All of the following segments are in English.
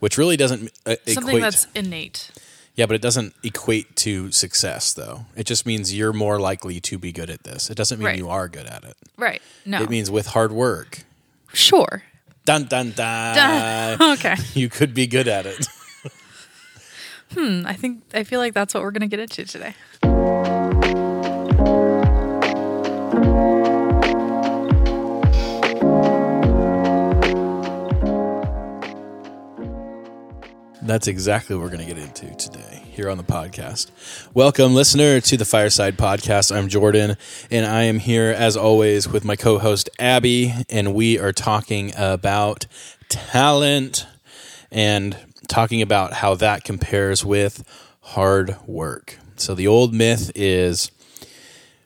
which really doesn't uh, Something equate. that's innate. yeah, but it doesn't equate to success, though. It just means you're more likely to be good at this. It doesn't mean Right. you are good at it. Right. No. It means with hard work. sure. Dun dun dun. okay. you could be good at it. Hmm. I think I feel like that's what we're gonna get into today. That's exactly what we're going to get into today here on the podcast. Welcome, listener, to the Fireside Podcast. I'm Jordyn, and I am here as always with my co host, Abby, and we are talking about talent and talking about how that compares with hard work. So, the old myth is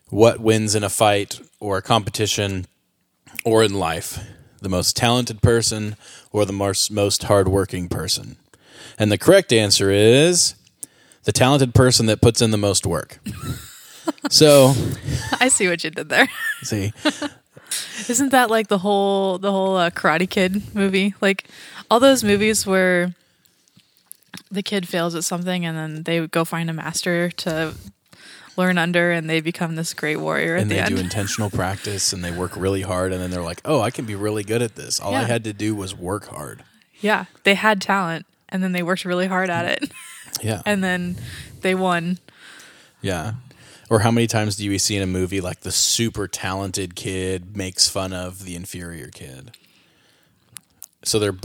what wins in a fight or a competition or in life the most talented person or the most, most hardworking person? And the correct answer is the talented person that puts in the most work. so, I see what you did there. see, Isn't that like the whole the whole uh, Karate Kid movie? Like all those movies where the kid fails at something and then they go find a master to learn under and they become this great warrior at and the they end. do intentional practice and they work really hard and then they're like, "Oh, I can be really good at this. All I had to do was work hard." yeah, they had talent and then they worked really hard at it Yeah. and then they won. yeah. Or how many times do you see in a movie like the super talented kid makes fun of the inferior kid? So they're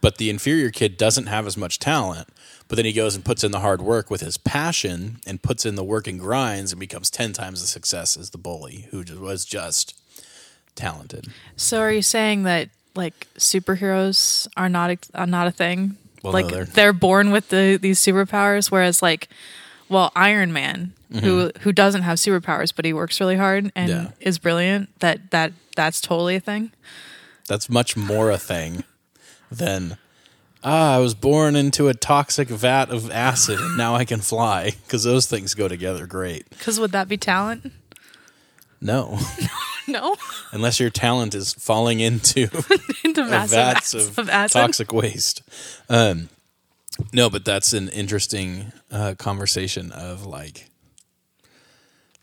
but the inferior kid doesn't have as much talent, but then he goes and puts in the hard work with his passion and puts in the work and grinds and becomes 10 times the success as the bully who was just talented. So are you saying that like superheroes are not ex- are not a thing? Well, like no, they're- they're, born with the these superpowers, whereas like, well, Iron Man, who who doesn't have superpowers but he works really hard and Mm-hmm. Yeah. is brilliant. That that that's totally a thing. That's much more a thing than ah, I was born into a toxic vat of acid and now I can fly because those things go together great. Because would that be talent? No, No, unless your talent is falling into into massive vats of, of toxic waste. Um, no, but that's an interesting uh, conversation of like,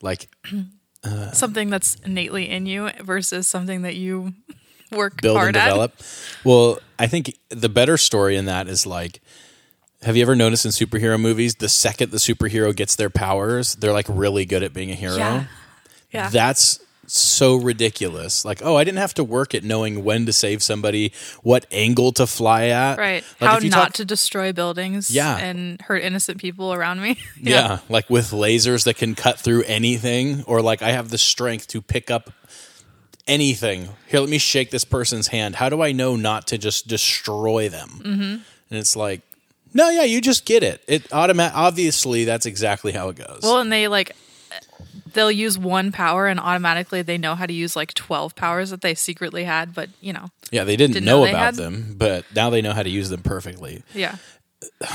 like Something that's innately in you versus something that you work build hard and develop. Well, I think the better story in that is like have you ever noticed in superhero movies the second the superhero gets their powers, they're like really good at being a hero? Yeah, yeah. That's so ridiculous. Like, oh, I didn't have to work at knowing when to save somebody, what angle to fly at. right. Like How if you not talk- to destroy buildings Yeah. and hurt innocent people around me. Yeah. like with lasers that can cut through anything, or like I have the strength to pick up anything. Here, let me shake this person's hand. How do I know not to just destroy them? Mm-hmm. And it's like, no, yeah, you just get it. It automatic. Obviously, that's exactly how it goes. Well, and they like they'll use one power and automatically they know how to use like 12 powers that they secretly had, but you know. yeah, they didn't, didn't know, know they about had- them, but now they know how to use them perfectly. Yeah.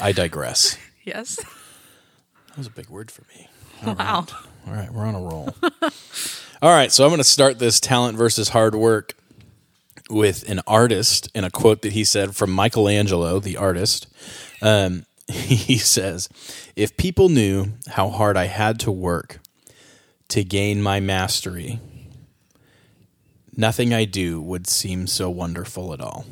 I digress. Yes. That was a big word for me. Wow. All right, we're on a roll. All right, so I'm going to start this talent versus hard work with an artist and a quote that he said from Michelangelo, the artist. Um, he says, If people knew how hard I had to work to gain my mastery, nothing I do would seem so wonderful at all.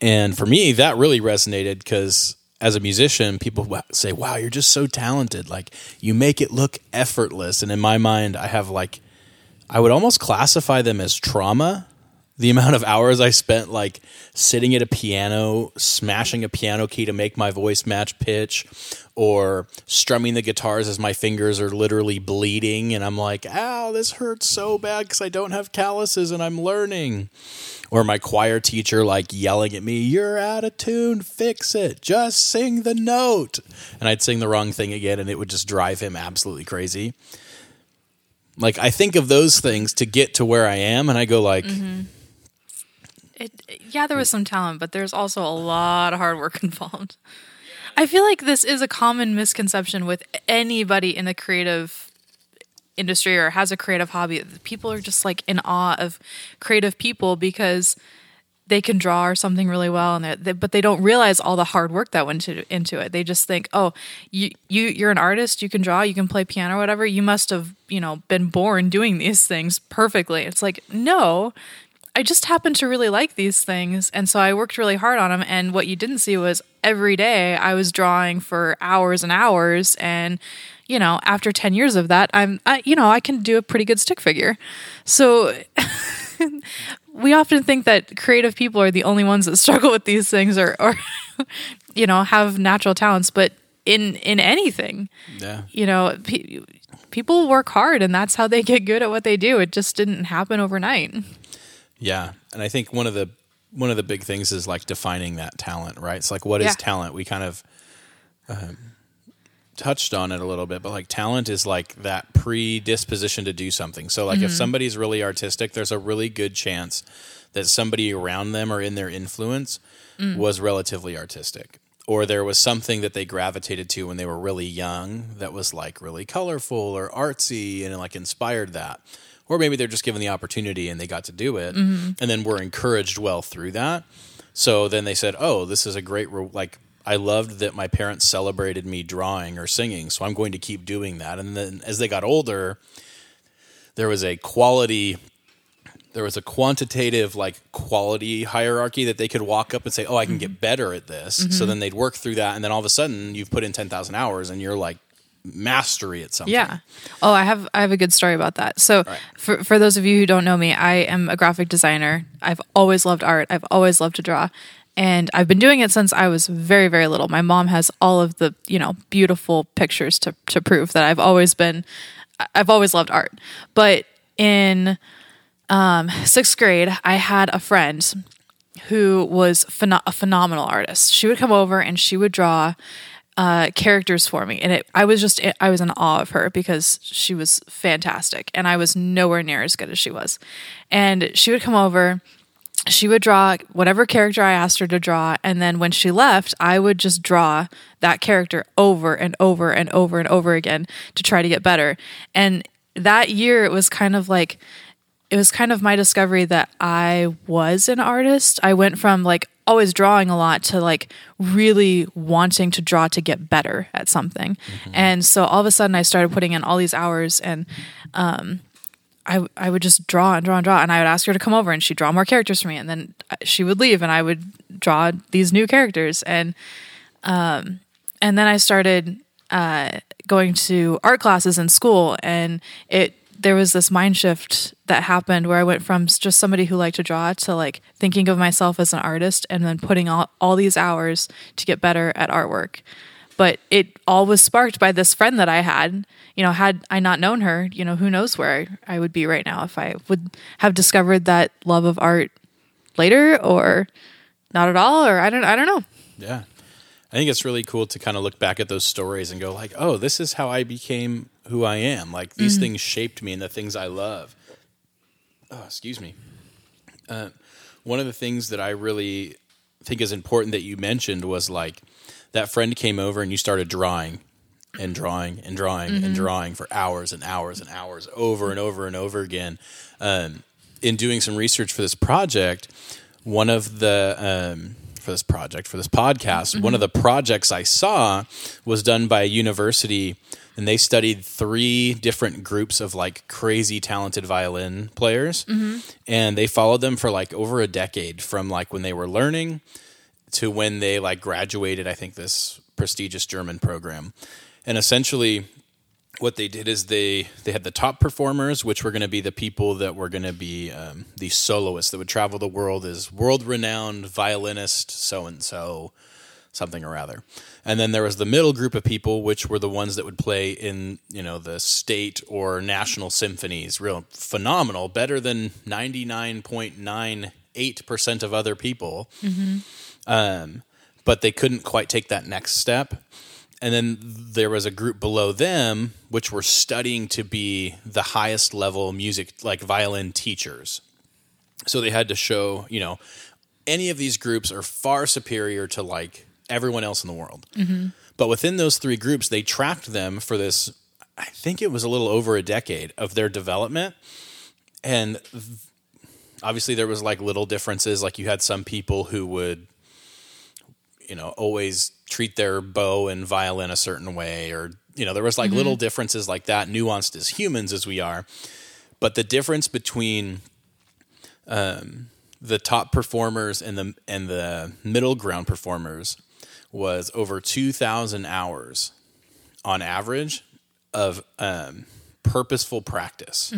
And for me, that really resonated because as a musician, people say, wow, you're just so talented. Like, you make it look effortless. And in my mind, I have like, I would almost classify them as trauma. The amount of hours I spent like sitting at a piano, smashing a piano key to make my voice match pitch, or strumming the guitars as my fingers are literally bleeding. And I'm like, ow, this hurts so bad because I don't have calluses and I'm learning or my choir teacher like yelling at me, "You're out of tune, fix it. Just sing the note." And I'd sing the wrong thing again and it would just drive him absolutely crazy. Like I think of those things to get to where I am and I go like, mm-hmm. It, yeah, there was some talent, but there's also a lot of hard work involved. I feel like this is a common misconception with anybody in the creative industry or has a creative hobby. People are just like in awe of creative people because they can draw or something really well, and they're- but they don't realize all the hard work that went to, into it. They just think, oh, you you you're an artist, you can draw, you can play piano, whatever. You must have you know been born doing these things perfectly. It's like no. I just happened to really like these things, and so I worked really hard on them. And what you didn't see was every day I was drawing for hours and hours, and you know, after ten years of that, I'm, I, you know, I can do a pretty good stick figure. So we often think that creative people are the only ones that struggle with these things, or, or you know, have natural talents. But in in anything, Yeah. you know, pe- people work hard, and that's how they get good at what they do. It just didn't happen overnight. Yeah, and I think one of the one of the big things is like defining that talent, right? It's like what is Yeah. talent? We kind of um, touched on it a little bit, but like talent is like that predisposition to do something. So like if somebody's really artistic, there's a really good chance that somebody around them or in their influence was relatively artistic. Or there was something that they gravitated to when they were really young that was like really colorful or artsy and like inspired that. Or maybe they're just given the opportunity and they got to do it mm-hmm. and then were encouraged well through that. So then they said, "Oh, this is a great re- like I loved that my parents celebrated me drawing or singing, so I'm going to keep doing that." And then as they got older, there was a quality there was a quantitative like quality hierarchy that they could walk up and say, "Oh, I can get mm-hmm. better at this." So mm-hmm. then they'd work through that and then all of a sudden you've put in 10,000 hours and you're like mastery at something. Yeah. Oh, I have I have a good story about that. So, right. for for those of you who don't know me, I am a graphic designer. I've always loved art. I've always loved to draw. And I've been doing it since I was very very little. My mom has all of the, you know, beautiful pictures to to prove that I've always been I've always loved art. But in um 6th grade, I had a friend who was a phenomenal artist. She would come over and she would draw uh, characters for me, and it, I was just I was in awe of her because she was fantastic, and I was nowhere near as good as she was. And she would come over, she would draw whatever character I asked her to draw, and then when she left, I would just draw that character over and over and over and over again to try to get better. And that year, it was kind of like it was kind of my discovery that I was an artist. I went from like always drawing a lot to like really wanting to draw to get better at something. And so all of a sudden I started putting in all these hours and um I, I would just draw and draw and draw. And I would ask her to come over and she'd draw more characters for me. And then uh, she would leave and I would draw these new characters. And um and then I started uh going to art classes in school and it there was this mind shift that happened where I went from just somebody who liked to draw to like thinking of myself as an artist and then putting all, all these hours to get better at artwork. But it all was sparked by this friend that I had. You know, had I not known her, you know, who knows where I, would be right now if I would have discovered that love of art later or not at all or I don't I don't know. Yeah. I think it's really cool to kind of look back at those stories and go like, "Oh, this is how I became who I am. Like these things shaped me and the things I love." Oh, excuse me. Uh, one of the things that I really think is important that you mentioned was like that friend came over and you started drawing and drawing and drawing and drawing for hours and hours and hours over and over and over again. Um, in doing some research for this project, one of the um, for this project for this podcast, one of mm-hmm. the projects I saw was done by a university, and they studied three different groups of like crazy talented violin players, mm-hmm. and they followed them for like over a decade, from like when they were learning to when they like graduated. I think this prestigious German program, and essentially what they did is they they had the top performers, which were going to be the people that were going to be um, the soloists that would travel the world as world renowned violinist so and so something or other. And then there was the middle group of people, which were the ones that would play in you know the state or national symphonies, real phenomenal, better than ninety nine point nine eight percent of other people. Um, but they couldn't quite take that next step and then there was a group below them which were studying to be the highest level music like violin teachers. So they had to show you know any of these groups are far superior to like everyone else in the world. Mm-hmm. But within those three groups they tracked them for this i think it was a little over a decade of their development. And obviously there was like little differences. Like you had some people who would, you know, always treat their bow and violin a certain way, or you know, there was like little differences like that, nuanced as humans as we are. But the difference between um, the top performers and the and the middle ground performers was over two thousand hours on average of um, purposeful practice.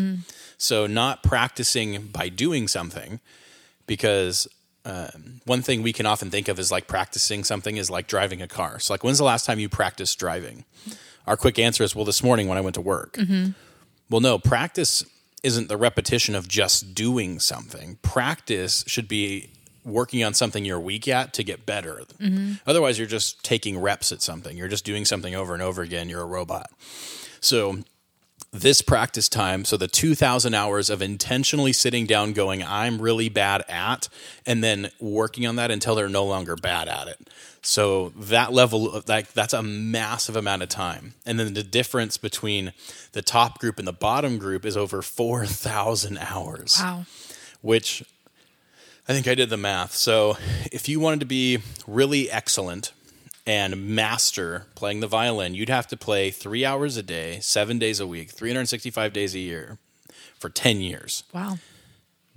So not practicing by doing something, because um, one thing we can often think of is like practicing something is like driving a car. So like, when's the last time you practiced driving? Our quick answer is, well, this morning when I went to work. Well, no, practice isn't the repetition of just doing something. Practice should be working on something you're weak at to get better. Otherwise, you're just taking reps at something. You're just doing something over and over again. You're a robot. So, this practice time, so the 2000 hours of intentionally sitting down, going, I'm really bad at, and then working on that until they're no longer bad at it. So that level of like that's a massive amount of time. And then the difference between the top group and the bottom group is over 4,000 hours Wow. which I think I did the math. So if you wanted to be really excellent and master playing the violin, you'd have to play three hours a day, seven days a week, 365 days a year for 10 years, Wow.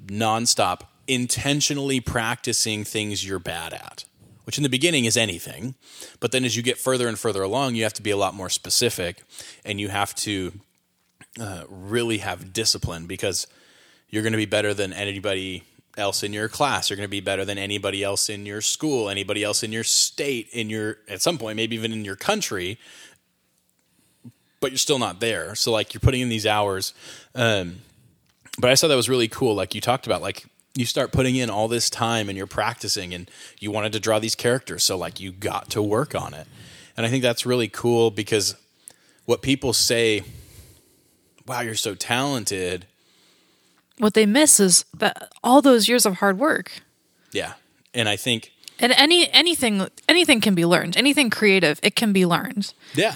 nonstop, intentionally practicing things you're bad at. Which in the beginning is anything, but then as you get further and further along, you have to be a lot more specific, and you have to uh, really have discipline because you're going to be better than anybody else in your class. You're going to be better than anybody else in your school, anybody else in your state, in your at some point, maybe even in your country. But you're still not there. So like you're putting in these hours. Um, but I thought that was really cool. Like you talked about, like you start putting in all this time and you're practicing, and you wanted to draw these characters, so like you got to work on it. And I think that's really cool because what people say, "Wow, you're so talented." What they miss is that all those years of hard work. Yeah. And I think, And any anything anything can be learned. Anything creative, it can be learned. yeah,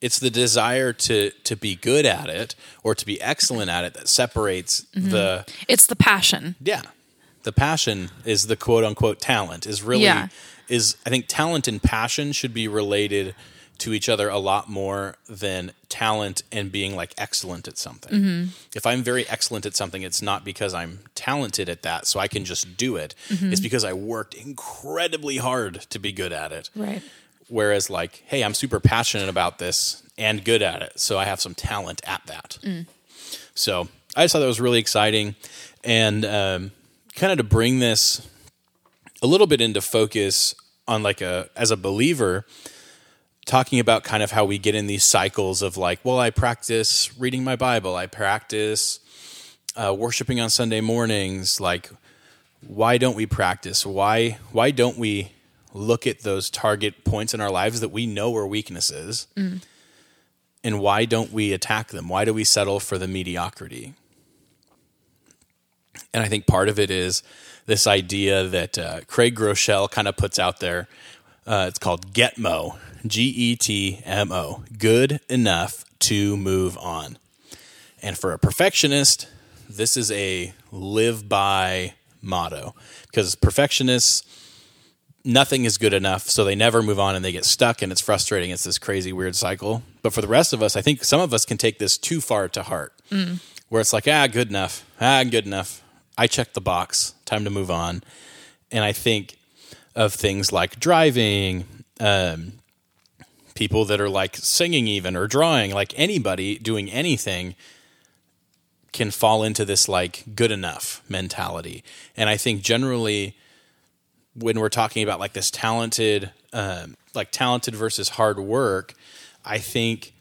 it's the desire to to be good at it or to be excellent at it that separates mm-hmm. the It's the passion. yeah. The passion is the quote unquote talent is really Yeah. is I think talent and passion should be related to each other a lot more than talent and being like excellent at something. Mm-hmm. If I'm very excellent at something, it's not because I'm talented at that, so I can just do it. Mm-hmm. It's because I worked incredibly hard to be good at it. Right. Whereas, like, hey, I'm super passionate about this and good at it, so I have some talent at that. Mm. So I just thought that was really exciting, and um, kind of to bring this a little bit into focus on like a as a believer, talking about kind of how we get in these cycles of like, well, I practice reading my Bible, I practice uh, worshiping on Sunday mornings, like why don't we practice? Why why don't we look at those target points in our lives that we know are weaknesses? And why don't we attack them? Why do we settle for the mediocrity? And I think part of it is this idea that uh, Craig Groeschel kind of puts out there. Uh, it's called GETMO, G E T M O, good enough to move on. And for a perfectionist, this is a live by motto because perfectionists, nothing is good enough, so they never move on and they get stuck and it's frustrating. It's this crazy, weird cycle. But for the rest of us, I think some of us can take this too far to heart where it's like, ah, good enough. Ah, good enough. I checked the box. Time to move on. And I think of things like driving, um, people that are like singing, even or drawing, like anybody doing anything can fall into this like good enough mentality. And I think generally, when we're talking about like this talented, um, like talented versus hard work, I think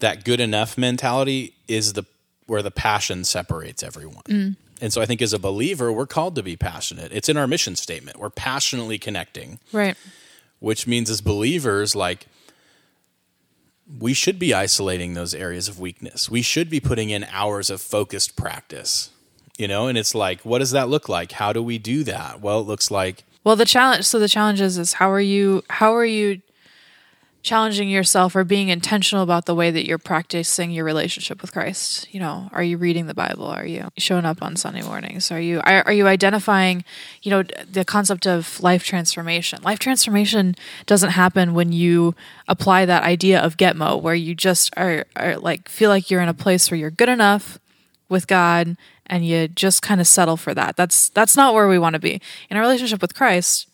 that good enough mentality is the where the passion separates everyone. And so I think as a believer, we're called to be passionate. It's in our mission statement. We're passionately connecting, Right. Which means as believers, like we should be isolating those areas of weakness. We should be putting in hours of focused practice. You know, and it's like, what does that look like? How do we do that? Well, it looks like Well, the challenge. So the challenge is, is how are you? How are you challenging yourself or being intentional about the way that you're practicing your relationship with Christ. You know, are you reading the Bible? Are you showing up on Sunday mornings? Are you are, are you identifying, you know, the concept of life transformation? Life transformation doesn't happen when you apply that idea of Getmo, where you just are, are like feel like you're in a place where you're good enough with God and you just kind of settle for that. That's that's not where we want to be. In a relationship with Christ,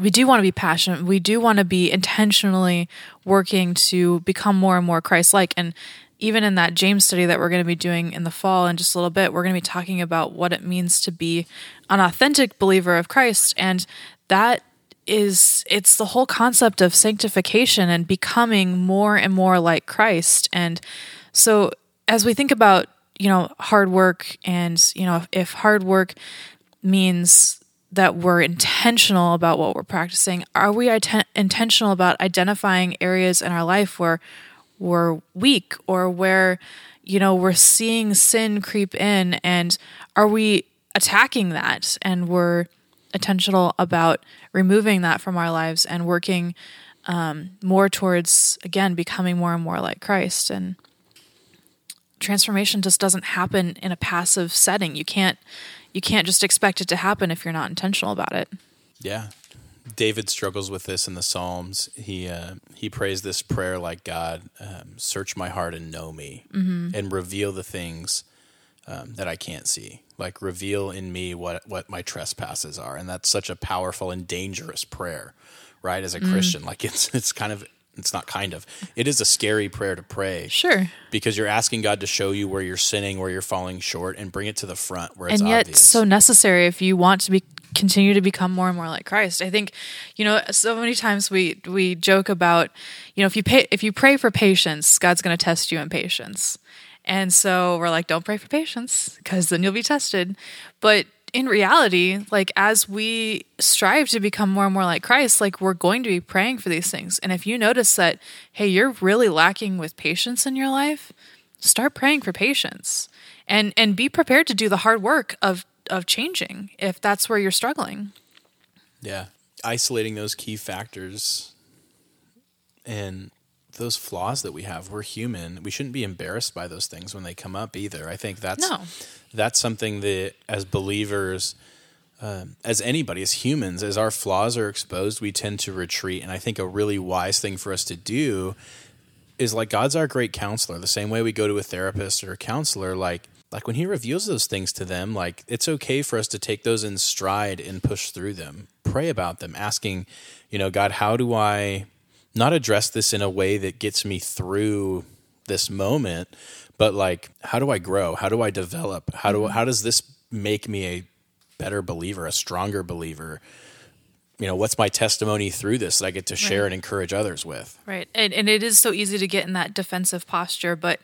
we do want to be passionate. We do want to be intentionally working to become more and more Christ like. And even in that James study that we're going to be doing in the fall in just a little bit, we're going to be talking about what it means to be an authentic believer of Christ. And that is, it's the whole concept of sanctification and becoming more and more like Christ. And so as we think about, you know, hard work and, you know, if hard work means that we're intentional about what we're practicing? Are we iten- intentional about identifying areas in our life where we're weak or where, you know, we're seeing sin creep in? And are we attacking that and we're intentional about removing that from our lives and working um, more towards, again, becoming more and more like Christ? And transformation just doesn't happen in a passive setting. You can't you can't just expect it to happen if you're not intentional about it. Yeah. David struggles with this in the Psalms. He uh, he prays this prayer like God, um, search my heart and know me, mm-hmm. and reveal the things um, that I can't see. Like reveal in me what what my trespasses are, and that's such a powerful and dangerous prayer, right? As a mm. Christian, like it's it's kind of it's not kind of. It is a scary prayer to pray. Sure. Because you're asking god to show you where you're sinning where you're falling short and bring it to the front where it's and yet obvious. so necessary if you want to be continue to become more and more like christ. I think you know so many times we we joke about you know if you pay if you pray for patience god's going to test you in patience. And so we're like don't pray for patience because then you'll be tested. But in reality, like as we strive to become more and more like Christ, like we're going to be praying for these things. And if you notice that, hey, you're really lacking with patience in your life, start praying for patience. And and be prepared to do the hard work of of changing if that's where you're struggling. Yeah. Isolating those key factors and those flaws that we have. We're human. We shouldn't be embarrassed by those things when they come up either. I think that's no. that's something that as believers, um, as anybody, as humans, as our flaws are exposed, we tend to retreat. And I think a really wise thing for us to do is like God's our great counselor. The same way we go to a therapist or a counselor, like like when he reveals those things to them, like it's okay for us to take those in stride and push through them. Pray about them, asking, you know, God, how do I not address this in a way that gets me through this moment, but like how do I grow? How do I develop? How do how does this make me a better believer, a stronger believer? You know, what's my testimony through this that I get to share right. and encourage others with? Right, and and it is so easy to get in that defensive posture, but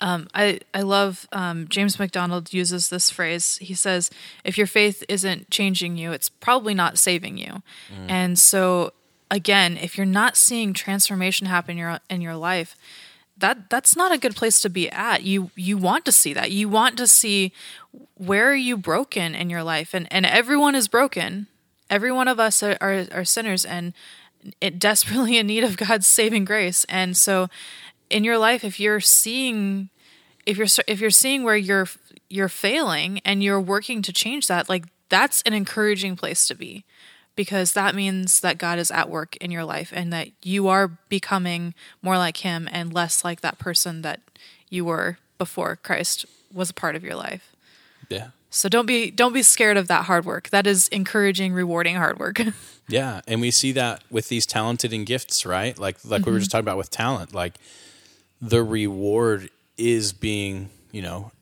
um, I I love um, James MacDonald uses this phrase. He says, "If your faith isn't changing you, it's probably not saving you." Mm. And so again, if you're not seeing transformation happen in your in your life, that that's not a good place to be at. You you want to see that. You want to see where are you broken in your life, and and everyone is broken. Every one of us are, are, are sinners and it desperately in need of God's saving grace. And so, in your life, if you're seeing if you're if you're seeing where you're you're failing and you're working to change that, like that's an encouraging place to be because that means that God is at work in your life and that you are becoming more like Him and less like that person that you were before Christ was a part of your life. Yeah. So don't be don't be scared of that hard work. That is encouraging, rewarding hard work. yeah, and we see that with these talented and gifts, right? Like like mm-hmm. we were just talking about with talent, like the reward is being, you know,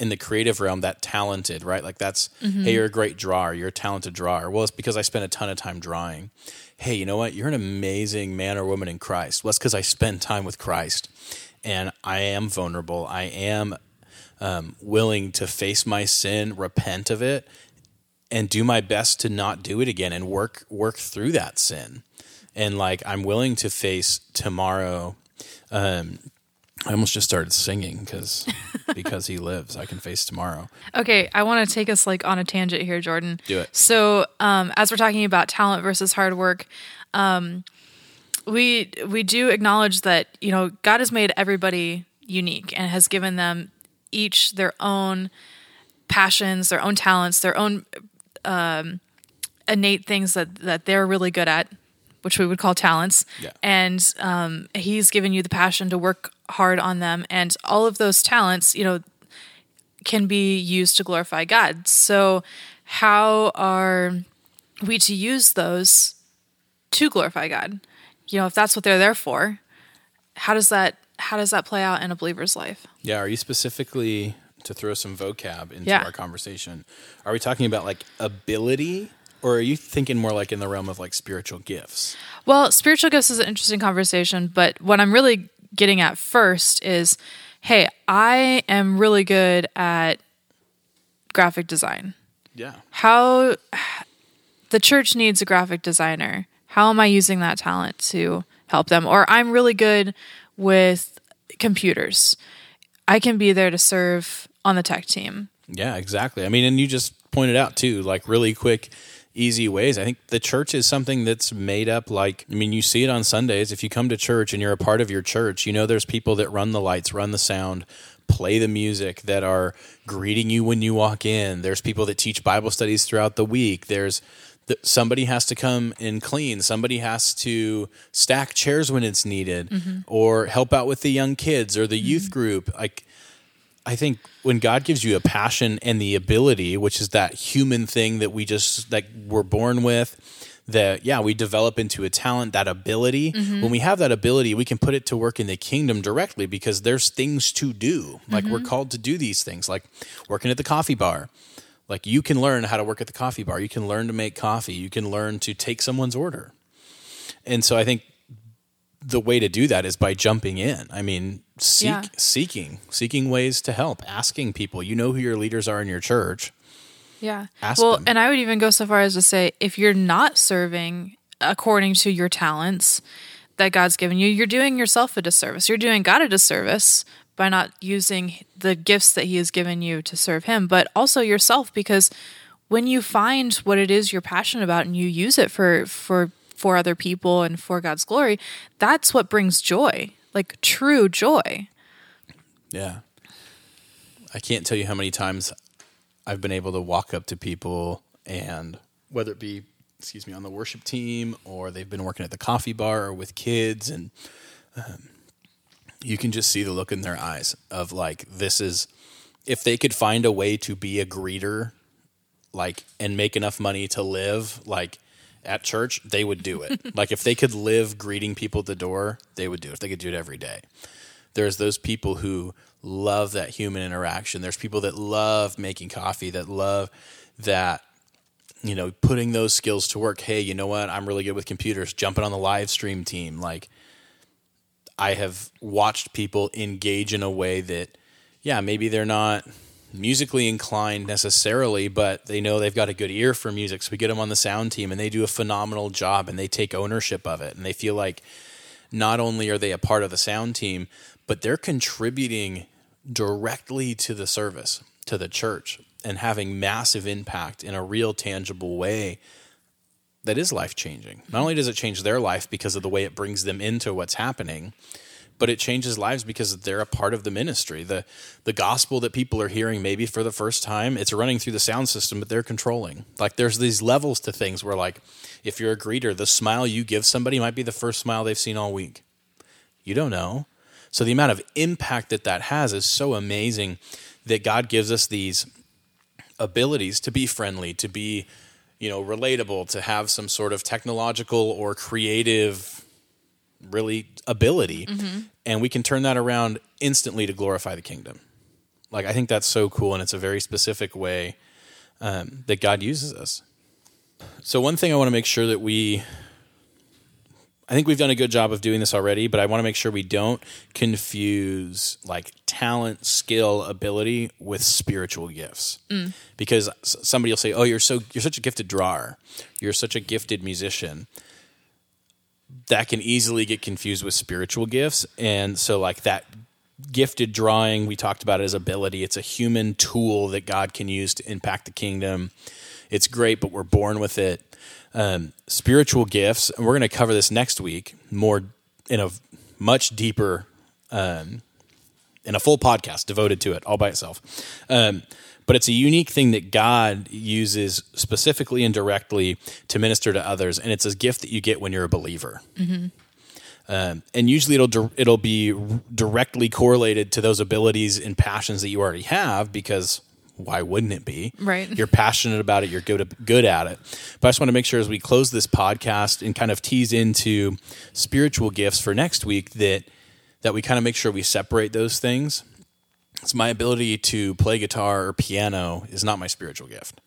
in the creative realm that talented, right? Like that's, mm-hmm. hey, you're a great drawer, you're a talented drawer. Well, it's because I spent a ton of time drawing. Hey, you know what? You're an amazing man or woman in Christ. Well, it's because I spend time with Christ and I am vulnerable. I am um, willing to face my sin, repent of it, and do my best to not do it again and work work through that sin. And like I'm willing to face tomorrow um, I almost just started singing because because he lives, I can face tomorrow. Okay, I want to take us like on a tangent here, Jordyn. Do it. So, um, as we're talking about talent versus hard work, um, we we do acknowledge that you know God has made everybody unique and has given them each their own passions, their own talents, their own um, innate things that that they're really good at, which we would call talents. Yeah. And um, He's given you the passion to work hard on them, and all of those talents, you know, can be used to glorify God. So, how are we to use those to glorify God? You know, if that's what they're there for, how does that how does that play out in a believer's life? Yeah, are you specifically to throw some vocab into Yeah. our conversation? Are we talking about like ability or are you thinking more like in the realm of like spiritual gifts? Well, spiritual gifts is an interesting conversation, but what I'm really getting at first is hey, I am really good at graphic design. Yeah. How the church needs a graphic designer. How am I using that talent to help them? Or I'm really good with computers. I can be there to serve on the tech team. Yeah, exactly. I mean, and you just pointed out too, like really quick, easy ways. I think the church is something that's made up like, I mean, you see it on Sundays. If you come to church and you're a part of your church, you know there's people that run the lights, run the sound, play the music, that are greeting you when you walk in. There's people that teach Bible studies throughout the week. There's somebody has to come and clean. Somebody has to stack chairs when it's needed mm-hmm. or help out with the young kids or the mm-hmm. youth group. Like, I think when God gives you a passion and the ability, which is that human thing that we just like we're born with, that yeah, we develop into a talent, that ability. Mm-hmm. When we have that ability, we can put it to work in the kingdom directly because there's things to do. Like we're mm-hmm. called to do these things, like working at the coffee bar. Like you can learn how to work at the coffee bar. You can learn to make coffee. You can learn to take someone's order. And so I think the way to do that is by jumping in. I mean, seek, Yeah. seeking, seeking ways to help, asking people. You know who your leaders are in your church. Yeah. Ask well, them. and I would even go so far as to say if you're not serving according to your talents that God's given you, you're doing yourself a disservice. You're doing God a disservice by not using the gifts that He has given you to serve Him, but also yourself because when you find what it is you're passionate about and you use it for for for other people and for God's glory, that's what brings joy, like true joy. Yeah. I can't tell you how many times I've been able to walk up to people and whether it be, excuse me, on the worship team or they've been working at the coffee bar or with kids and um, you can just see the look in their eyes of like this is if they could find a way to be a greeter like and make enough money to live like at church they would do it. Like if they could live greeting people at the door they would do it. If they could do it every day. There's those people who love that human interaction. There's people that love making coffee that love that you know putting those skills to work. Hey you know what? I'm really good with computers. Jumping on the live stream team. Like i have watched people engage in a way that yeah maybe they're not musically inclined necessarily but they know they've got a good ear for music so we get them on the sound team and they do a phenomenal job and they take ownership of it and they feel like not only are they a part of the sound team but they're contributing directly to the service to the church and having massive impact in a real tangible way that is life changing. Not only does it change their life because of the way it brings them into what's happening, but it changes lives because they're a part of the ministry. The the gospel that people are hearing maybe for the first time, it's running through the sound system, but they're controlling. Like there's these levels to things where like if you're a greeter, the smile you give somebody might be the first smile they've seen all week. You don't know. So the amount of impact that that has is so amazing that God gives us these abilities to be friendly, to be, you know, relatable, to have some sort of technological or creative really ability and we can turn that around instantly to glorify the kingdom. Like I think that's so cool and it's a very specific way um, that God uses us. So one thing I want to make sure that we I think we've done a good job of doing this already, but I want to make sure we don't confuse like talent, skill, ability with spiritual gifts. Because somebody will say, "Oh, you're so you're such a gifted drawer. You're such a gifted musician." That can easily get confused with spiritual gifts, and so like that gifted drawing we talked about as ability. It's a human tool that God can use to impact the kingdom. It's great, but we're born with it. Um, spiritual gifts, and we're going to cover this next week more in a much deeper, um, in a full podcast devoted to it all by itself. Um, but it's a unique thing that God uses specifically and directly to minister to others, and it's a gift that you get when you're a believer. Um, and usually it'll it'll be directly correlated to those abilities and passions that you already have because why wouldn't it be? Right. You're passionate about it. You're good good at it. But I just want to make sure as we close this podcast and kind of tease into spiritual gifts for next week that that we kind of make sure we separate those things. It's my ability to play guitar or piano is not my spiritual gift.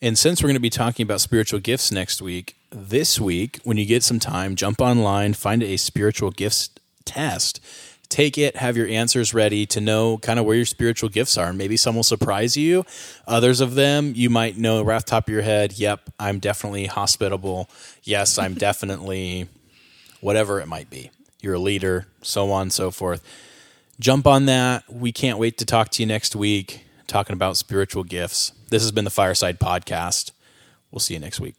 And since we're going to be talking about spiritual gifts next week, this week, when you get some time, jump online, find a spiritual gifts test, take it, have your answers ready to know kind of where your spiritual gifts are. Maybe some will surprise you. Others of them, you might know right off the top of your head, yep, I'm definitely hospitable. Yes, I'm definitely whatever it might be. You're a leader, so on and so forth. Jump on that. We can't wait to talk to you next week talking about spiritual gifts. This has been the Fireside Podcast. We'll see you next week.